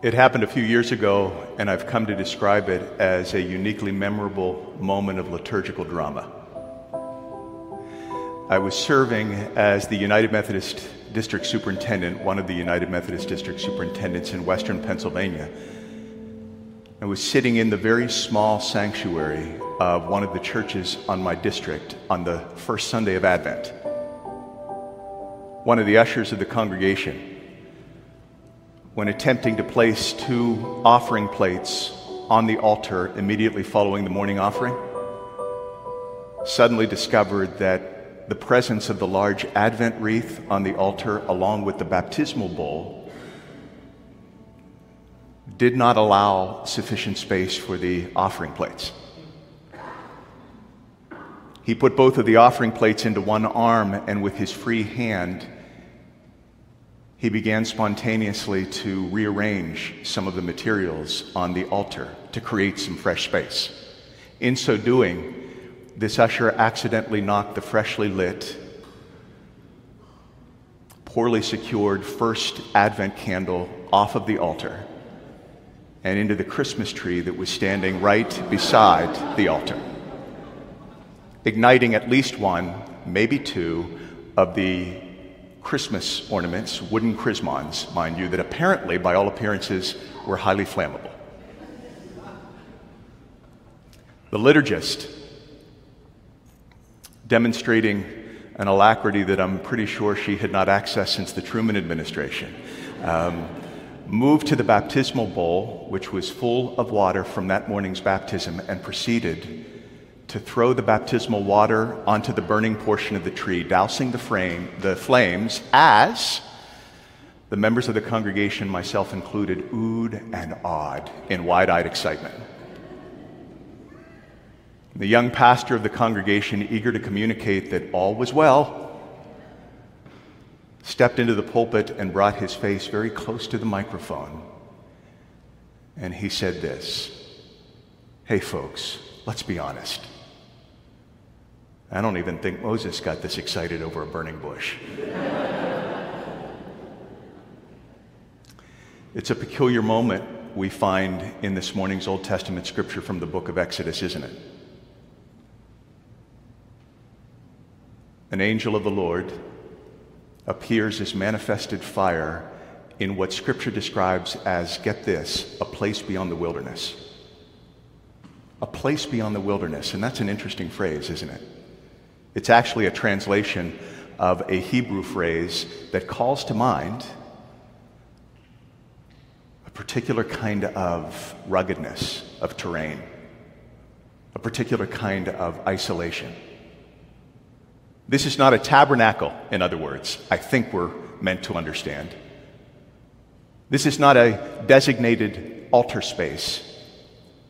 It happened a few years ago, and I've come to describe it as a uniquely memorable moment of liturgical drama. I was serving as the United Methodist District Superintendent, one of the United Methodist District Superintendents in Western Pennsylvania. I was sitting in the very small sanctuary of one of the churches on my district on the first Sunday of Advent. One of the ushers of the congregation when attempting to place two offering plates on the altar immediately following the morning offering, suddenly discovered that the presence of the large Advent wreath on the altar, along with the baptismal bowl, did not allow sufficient space for the offering plates. He put both of the offering plates into one arm and with his free hand he began spontaneously to rearrange some of the materials on the altar to create some fresh space. In so doing, this usher accidentally knocked the freshly lit, poorly secured first Advent candle off of the altar and into the Christmas tree that was standing right beside the altar, igniting at least one, maybe two, of the Christmas ornaments, wooden chrismons, mind you, that apparently, by all appearances, were highly flammable. The liturgist, demonstrating an alacrity that I'm pretty sure she had not accessed since the Truman administration, um, moved to the baptismal bowl, which was full of water from that morning's baptism, and proceeded to throw the baptismal water onto the burning portion of the tree, dousing the, frame, the flames as the members of the congregation, myself included, oohed and awed in wide eyed excitement. The young pastor of the congregation, eager to communicate that all was well, stepped into the pulpit and brought his face very close to the microphone. And he said this Hey, folks, let's be honest. I don't even think Moses got this excited over a burning bush. it's a peculiar moment we find in this morning's Old Testament scripture from the book of Exodus, isn't it? An angel of the Lord appears as manifested fire in what scripture describes as, get this, a place beyond the wilderness. A place beyond the wilderness. And that's an interesting phrase, isn't it? It's actually a translation of a Hebrew phrase that calls to mind a particular kind of ruggedness of terrain, a particular kind of isolation. This is not a tabernacle, in other words, I think we're meant to understand. This is not a designated altar space.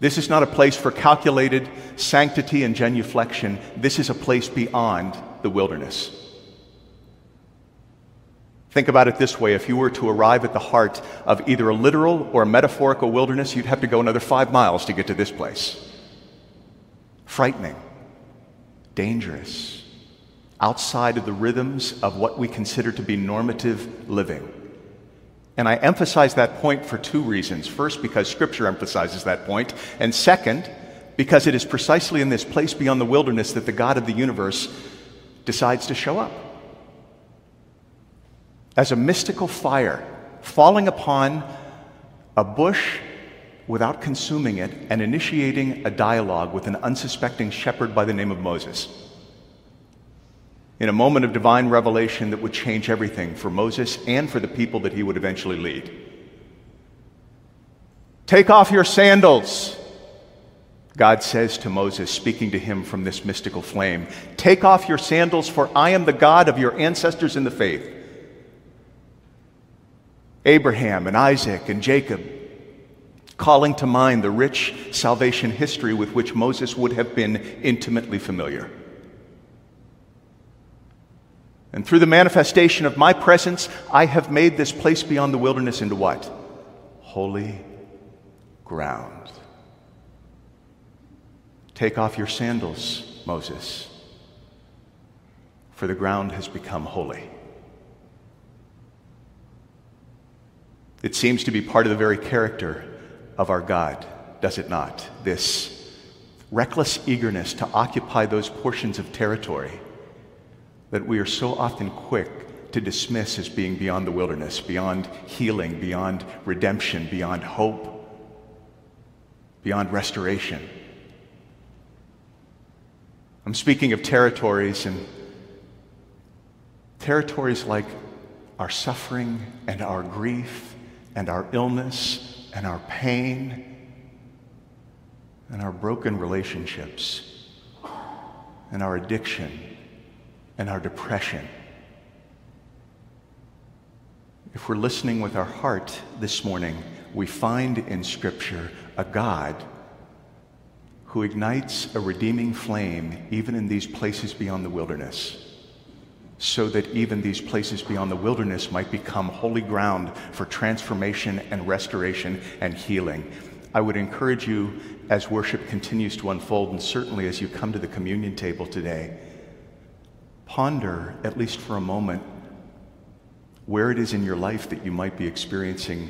This is not a place for calculated sanctity and genuflection. This is a place beyond the wilderness. Think about it this way if you were to arrive at the heart of either a literal or a metaphorical wilderness, you'd have to go another five miles to get to this place. Frightening, dangerous, outside of the rhythms of what we consider to be normative living. And I emphasize that point for two reasons. First, because Scripture emphasizes that point, and second, because it is precisely in this place beyond the wilderness that the God of the universe decides to show up. As a mystical fire falling upon a bush without consuming it and initiating a dialogue with an unsuspecting shepherd by the name of Moses in a moment of divine revelation that would change everything for Moses and for the people that he would eventually lead. Take off your sandals, God says to Moses, speaking to him from this mystical flame Take off your sandals, for I am the God of your ancestors in the faith. Abraham and Isaac and Jacob, calling to mind the rich salvation history with which Moses would have been intimately familiar. And through the manifestation of my presence, I have made this place beyond the wilderness into what? Holy ground. Take off your sandals, Moses, for the ground has become holy. It seems to be part of the very character of our God, does it not? This reckless eagerness to occupy those portions of territory that we are so often quick to dismiss as being beyond the wilderness, beyond healing, beyond redemption, beyond hope, beyond restoration. I'm speaking of territories and territories like our suffering and our grief and our illness and our pain and our broken relationships and our addiction and our depression. If we're listening with our heart this morning, we find in Scripture a God who ignites a redeeming flame even in these places beyond the wilderness, so that even these places beyond the wilderness might become holy ground for transformation and restoration and healing. I would encourage you as worship continues to unfold, and certainly as you come to the communion table today, ponder, at least for a moment, where it is in your life that you might be experiencing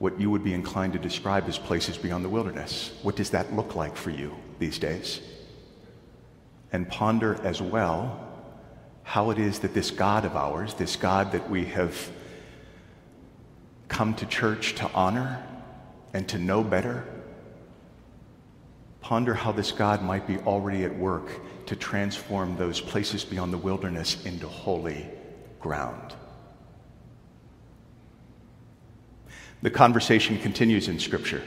what you would be inclined to describe as places beyond the wilderness. What does that look like for you these days? And ponder as well how it is that this God of ours, this God that we have come to church to honor and to know better, ponder how this God might be already at work to transform those places beyond the wilderness into holy ground. The conversation continues in Scripture.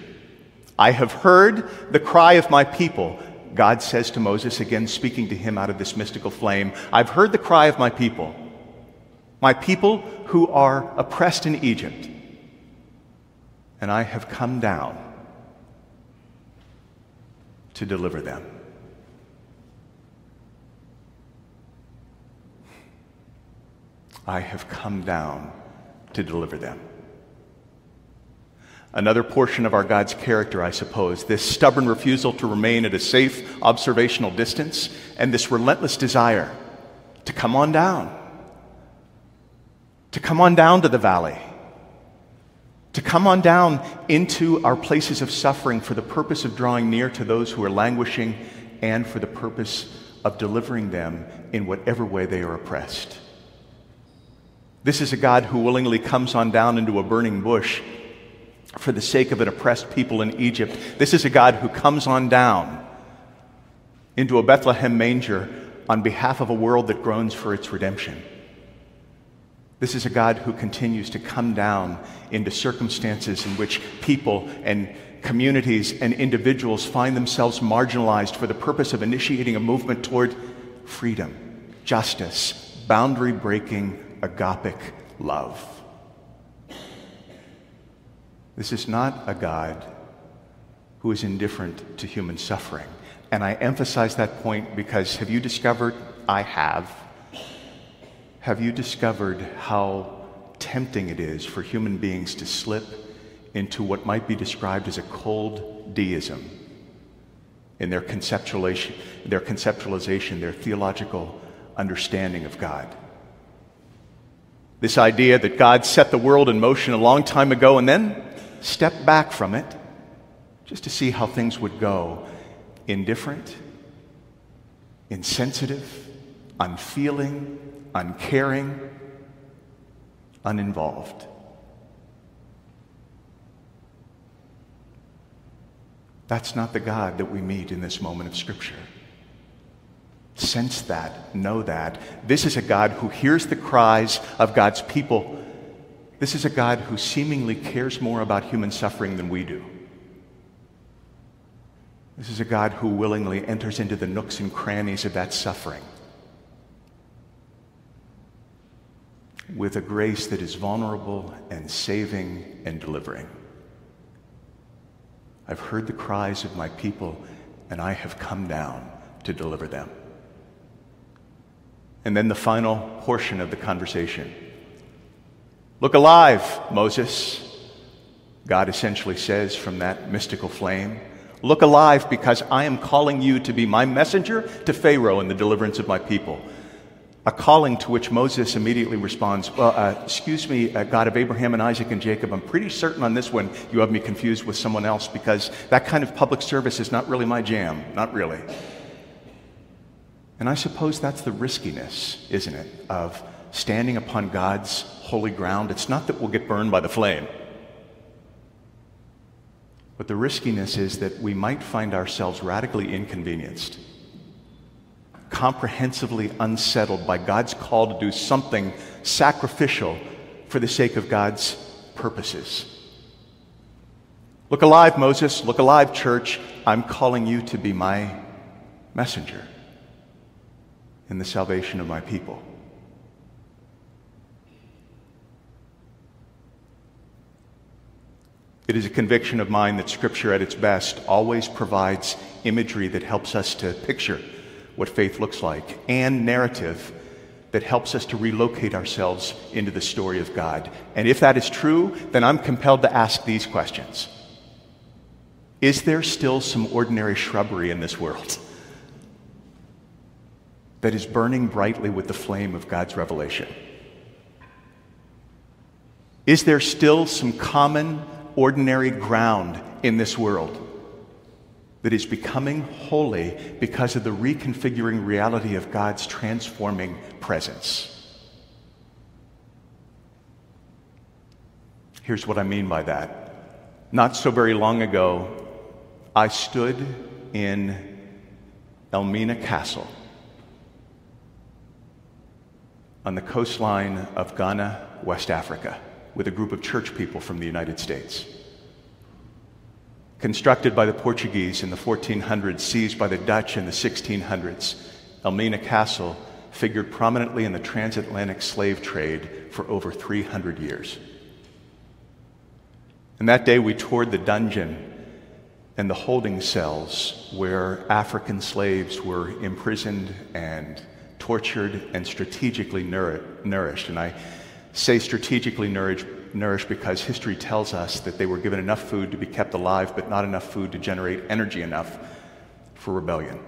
I have heard the cry of my people. God says to Moses, again speaking to him out of this mystical flame, I've heard the cry of my people, my people who are oppressed in Egypt, and I have come down to deliver them. I have come down to deliver them. Another portion of our God's character, I suppose, this stubborn refusal to remain at a safe observational distance, and this relentless desire to come on down, to come on down to the valley, to come on down into our places of suffering for the purpose of drawing near to those who are languishing and for the purpose of delivering them in whatever way they are oppressed. This is a God who willingly comes on down into a burning bush for the sake of an oppressed people in Egypt. This is a God who comes on down into a Bethlehem manger on behalf of a world that groans for its redemption. This is a God who continues to come down into circumstances in which people and communities and individuals find themselves marginalized for the purpose of initiating a movement toward freedom, justice, boundary breaking, agapic love. This is not a God who is indifferent to human suffering. And I emphasize that point because have you discovered? I have. Have you discovered how tempting it is for human beings to slip into what might be described as a cold deism in their conceptualization, their conceptualization, their theological understanding of God? This idea that God set the world in motion a long time ago and then stepped back from it just to see how things would go indifferent, insensitive, unfeeling, uncaring, uninvolved. That's not the God that we meet in this moment of Scripture. Sense that, know that. This is a God who hears the cries of God's people this is a God who seemingly cares more about human suffering than we do. This is a God who willingly enters into the nooks and crannies of that suffering with a grace that is vulnerable and saving and delivering. I've heard the cries of my people, and I have come down to deliver them. And then the final portion of the conversation. Look alive, Moses, God essentially says from that mystical flame. Look alive because I am calling you to be my messenger to Pharaoh in the deliverance of my people. A calling to which Moses immediately responds, Well, uh, excuse me, uh, God of Abraham and Isaac and Jacob, I'm pretty certain on this one you have me confused with someone else because that kind of public service is not really my jam. Not really. And I suppose that's the riskiness, isn't it, of standing upon God's holy ground. It's not that we'll get burned by the flame, but the riskiness is that we might find ourselves radically inconvenienced, comprehensively unsettled by God's call to do something sacrificial for the sake of God's purposes. Look alive, Moses. Look alive, church. I'm calling you to be my messenger in the salvation of my people. It is a conviction of mine that Scripture, at its best, always provides imagery that helps us to picture what faith looks like and narrative that helps us to relocate ourselves into the story of God. And if that is true, then I'm compelled to ask these questions Is there still some ordinary shrubbery in this world? That is burning brightly with the flame of God's revelation? Is there still some common, ordinary ground in this world that is becoming holy because of the reconfiguring reality of God's transforming presence? Here's what I mean by that. Not so very long ago, I stood in Elmina Castle on the coastline of Ghana, West Africa, with a group of church people from the United States. Constructed by the Portuguese in the 1400s, seized by the Dutch in the 1600s, Elmina Castle figured prominently in the transatlantic slave trade for over 300 years. And that day we toured the dungeon and the holding cells where African slaves were imprisoned and tortured, and strategically nourished. And I say strategically nourished, nourished because history tells us that they were given enough food to be kept alive, but not enough food to generate energy enough for rebellion.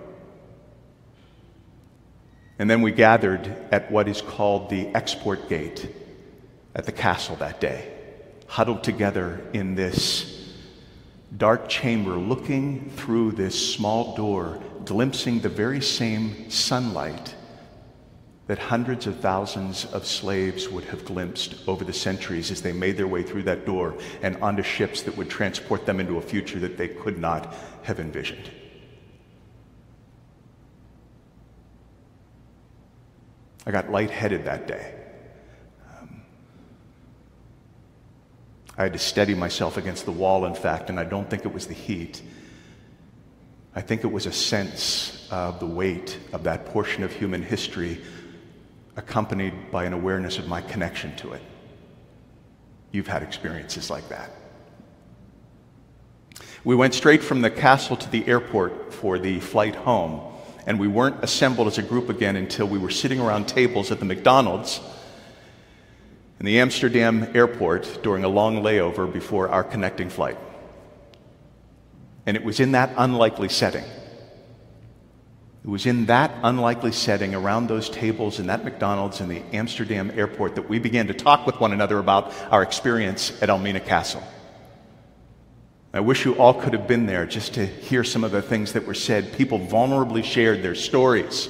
And then we gathered at what is called the export gate at the castle that day, huddled together in this dark chamber, looking through this small door, glimpsing the very same sunlight that hundreds of thousands of slaves would have glimpsed over the centuries as they made their way through that door and onto ships that would transport them into a future that they could not have envisioned. I got lightheaded that day. Um, I had to steady myself against the wall, in fact, and I don't think it was the heat. I think it was a sense of the weight of that portion of human history accompanied by an awareness of my connection to it. You've had experiences like that. We went straight from the castle to the airport for the flight home, and we weren't assembled as a group again until we were sitting around tables at the McDonald's in the Amsterdam airport during a long layover before our connecting flight. And it was in that unlikely setting it was in that unlikely setting around those tables in that McDonald's in the Amsterdam airport that we began to talk with one another about our experience at Elmina Castle. I wish you all could have been there just to hear some of the things that were said. People vulnerably shared their stories,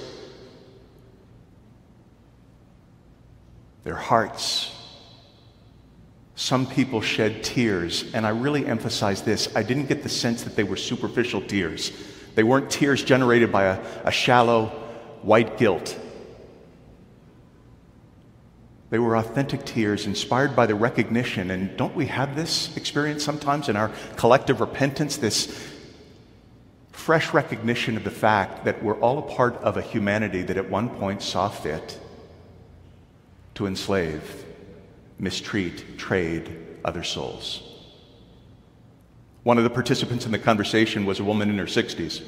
their hearts. Some people shed tears, and I really emphasize this. I didn't get the sense that they were superficial tears. They weren't tears generated by a, a shallow white guilt. They were authentic tears inspired by the recognition. And don't we have this experience sometimes in our collective repentance? This fresh recognition of the fact that we're all a part of a humanity that at one point saw fit to enslave, mistreat, trade other souls. One of the participants in the conversation was a woman in her 60s.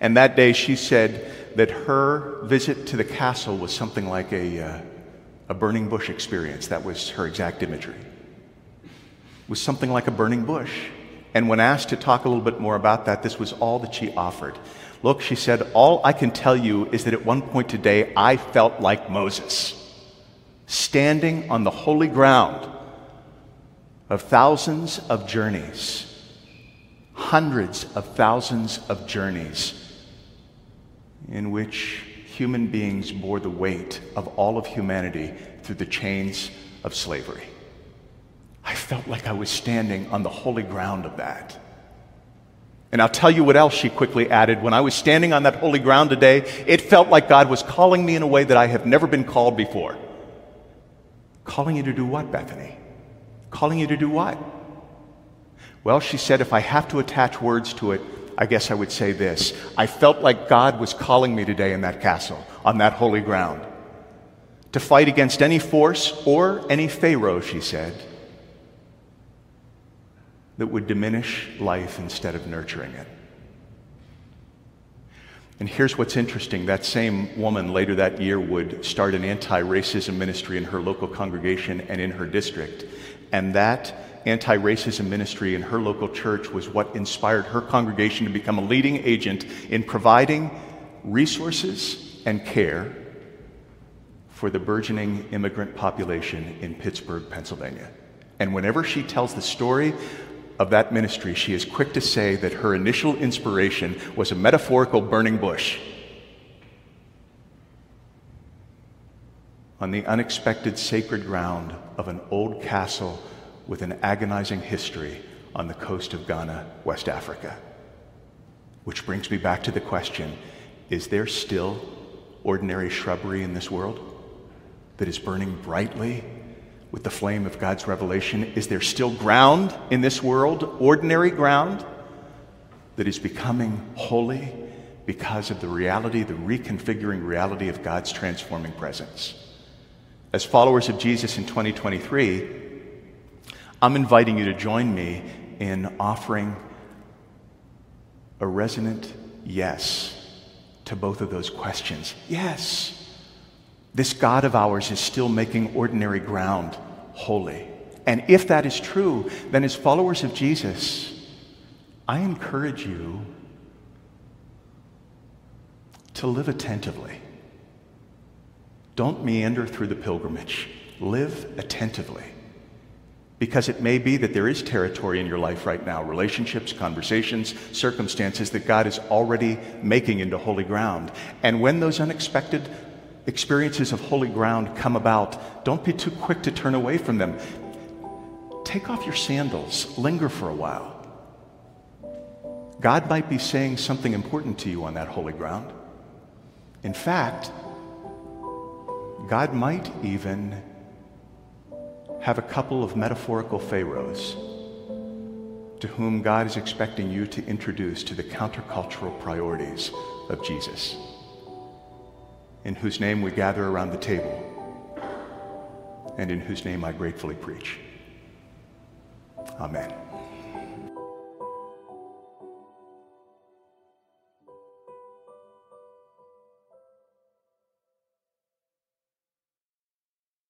And that day she said that her visit to the castle was something like a, uh, a burning bush experience. That was her exact imagery. It was something like a burning bush. And when asked to talk a little bit more about that, this was all that she offered. Look, she said, all I can tell you is that at one point today I felt like Moses, standing on the holy ground of thousands of journeys, hundreds of thousands of journeys in which human beings bore the weight of all of humanity through the chains of slavery. I felt like I was standing on the holy ground of that. And I'll tell you what else she quickly added. When I was standing on that holy ground today, it felt like God was calling me in a way that I have never been called before. Calling you to do what, Bethany? Calling you to do what? Well, she said, if I have to attach words to it, I guess I would say this. I felt like God was calling me today in that castle, on that holy ground, to fight against any force or any Pharaoh, she said, that would diminish life instead of nurturing it. And here's what's interesting that same woman later that year would start an anti racism ministry in her local congregation and in her district. And that anti racism ministry in her local church was what inspired her congregation to become a leading agent in providing resources and care for the burgeoning immigrant population in Pittsburgh, Pennsylvania. And whenever she tells the story of that ministry, she is quick to say that her initial inspiration was a metaphorical burning bush. On the unexpected sacred ground of an old castle with an agonizing history on the coast of Ghana, West Africa. Which brings me back to the question is there still ordinary shrubbery in this world that is burning brightly with the flame of God's revelation? Is there still ground in this world, ordinary ground, that is becoming holy because of the reality, the reconfiguring reality of God's transforming presence? As followers of Jesus in 2023, I'm inviting you to join me in offering a resonant yes to both of those questions. Yes. This God of ours is still making ordinary ground holy. And if that is true, then as followers of Jesus, I encourage you to live attentively. Don't meander through the pilgrimage. Live attentively. Because it may be that there is territory in your life right now relationships, conversations, circumstances that God is already making into holy ground. And when those unexpected experiences of holy ground come about, don't be too quick to turn away from them. Take off your sandals, linger for a while. God might be saying something important to you on that holy ground. In fact, God might even have a couple of metaphorical pharaohs to whom God is expecting you to introduce to the countercultural priorities of Jesus in whose name we gather around the table, and in whose name I gratefully preach. Amen.